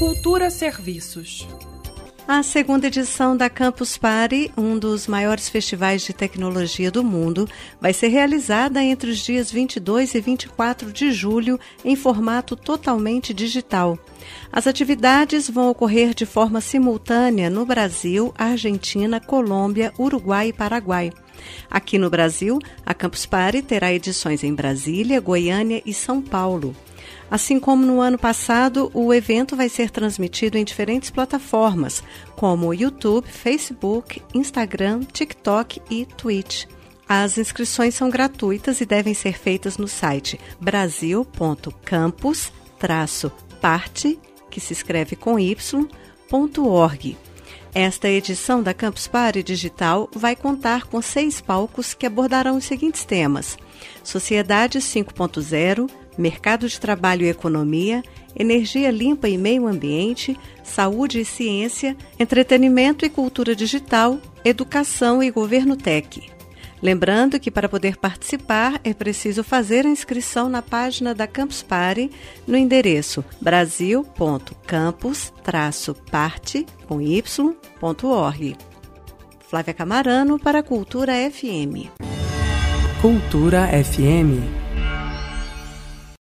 Cultura Serviços. A segunda edição da Campus Party, um dos maiores festivais de tecnologia do mundo, vai ser realizada entre os dias 22 e 24 de julho em formato totalmente digital. As atividades vão ocorrer de forma simultânea no Brasil, Argentina, Colômbia, Uruguai e Paraguai. Aqui no Brasil, a Campus Party terá edições em Brasília, Goiânia e São Paulo. Assim como no ano passado, o evento vai ser transmitido em diferentes plataformas, como YouTube, Facebook, Instagram, TikTok e Twitch. As inscrições são gratuitas e devem ser feitas no site brasil.campus-parte, que se escreve com y.org. Esta edição da Campus Party Digital vai contar com seis palcos que abordarão os seguintes temas: Sociedade 5.0, mercado de trabalho e economia, energia limpa e meio ambiente, saúde e ciência, entretenimento e cultura digital, educação e governo tech. Lembrando que para poder participar é preciso fazer a inscrição na página da Campus Party no endereço brasil.campus-parte com y.org. Flávia Camarano para Cultura FM. Cultura FM